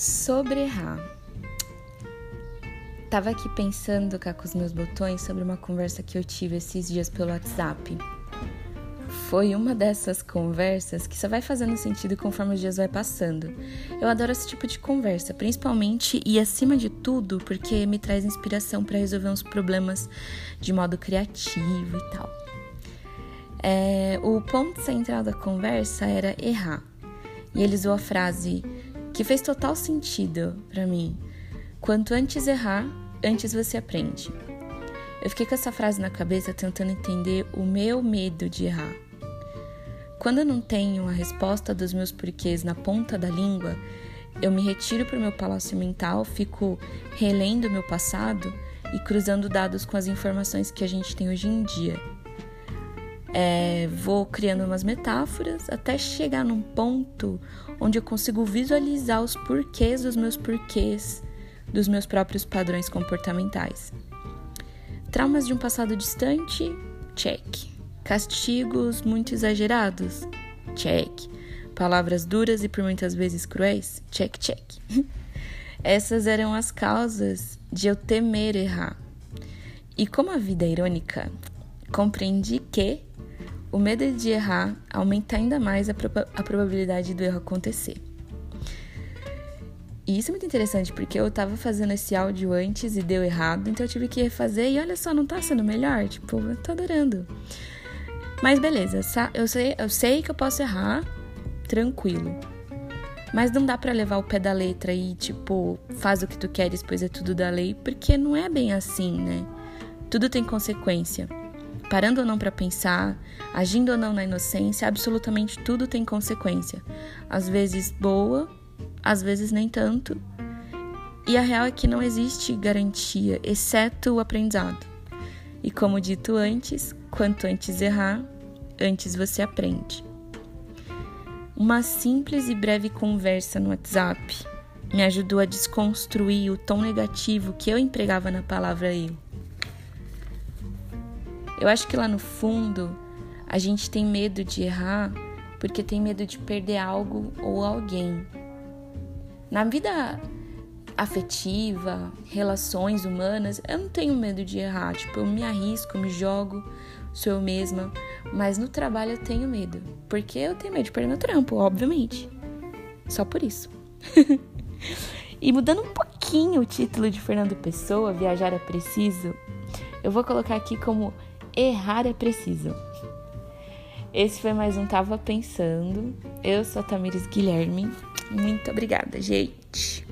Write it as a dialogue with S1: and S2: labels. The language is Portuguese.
S1: Sobre errar. Tava aqui pensando cá com os meus botões sobre uma conversa que eu tive esses dias pelo WhatsApp. Foi uma dessas conversas que só vai fazendo sentido conforme os dias vai passando. Eu adoro esse tipo de conversa, principalmente e acima de tudo, porque me traz inspiração para resolver uns problemas de modo criativo e tal. É, o ponto central da conversa era errar. E ele usou a frase que fez total sentido para mim. Quanto antes errar, antes você aprende. Eu fiquei com essa frase na cabeça tentando entender o meu medo de errar. Quando eu não tenho a resposta dos meus porquês na ponta da língua, eu me retiro para o meu palácio mental, fico relendo o meu passado e cruzando dados com as informações que a gente tem hoje em dia. É, vou criando umas metáforas até chegar num ponto onde eu consigo visualizar os porquês dos meus porquês, dos meus próprios padrões comportamentais. Traumas de um passado distante? Check. Castigos muito exagerados? Check. Palavras duras e por muitas vezes cruéis? Check, check. Essas eram as causas de eu temer errar. E como a vida é irônica, compreendi que o medo de errar aumenta ainda mais a, a probabilidade do erro acontecer. E isso é muito interessante porque eu tava fazendo esse áudio antes e deu errado, então eu tive que refazer e olha só, não tá sendo melhor? Tipo, eu tô adorando. Mas beleza, eu sei, eu sei que eu posso errar, tranquilo. Mas não dá para levar o pé da letra e, tipo, faz o que tu queres, pois é tudo da lei, porque não é bem assim, né? Tudo tem consequência. Parando ou não para pensar, agindo ou não na inocência, absolutamente tudo tem consequência. Às vezes boa, às vezes nem tanto. E a real é que não existe garantia, exceto o aprendizado. E como dito antes, quanto antes errar, antes você aprende. Uma simples e breve conversa no WhatsApp me ajudou a desconstruir o tom negativo que eu empregava na palavra eu. Eu acho que lá no fundo a gente tem medo de errar porque tem medo de perder algo ou alguém. Na vida afetiva, relações humanas, eu não tenho medo de errar. Tipo, eu me arrisco, me jogo, sou eu mesma. Mas no trabalho eu tenho medo. Porque eu tenho medo de perder meu trampo, obviamente. Só por isso. e mudando um pouquinho o título de Fernando Pessoa, Viajar é Preciso, eu vou colocar aqui como Errar é Preciso. Esse foi mais um Tava Pensando. Eu sou a Tamires Guilherme. Muito obrigada, gente.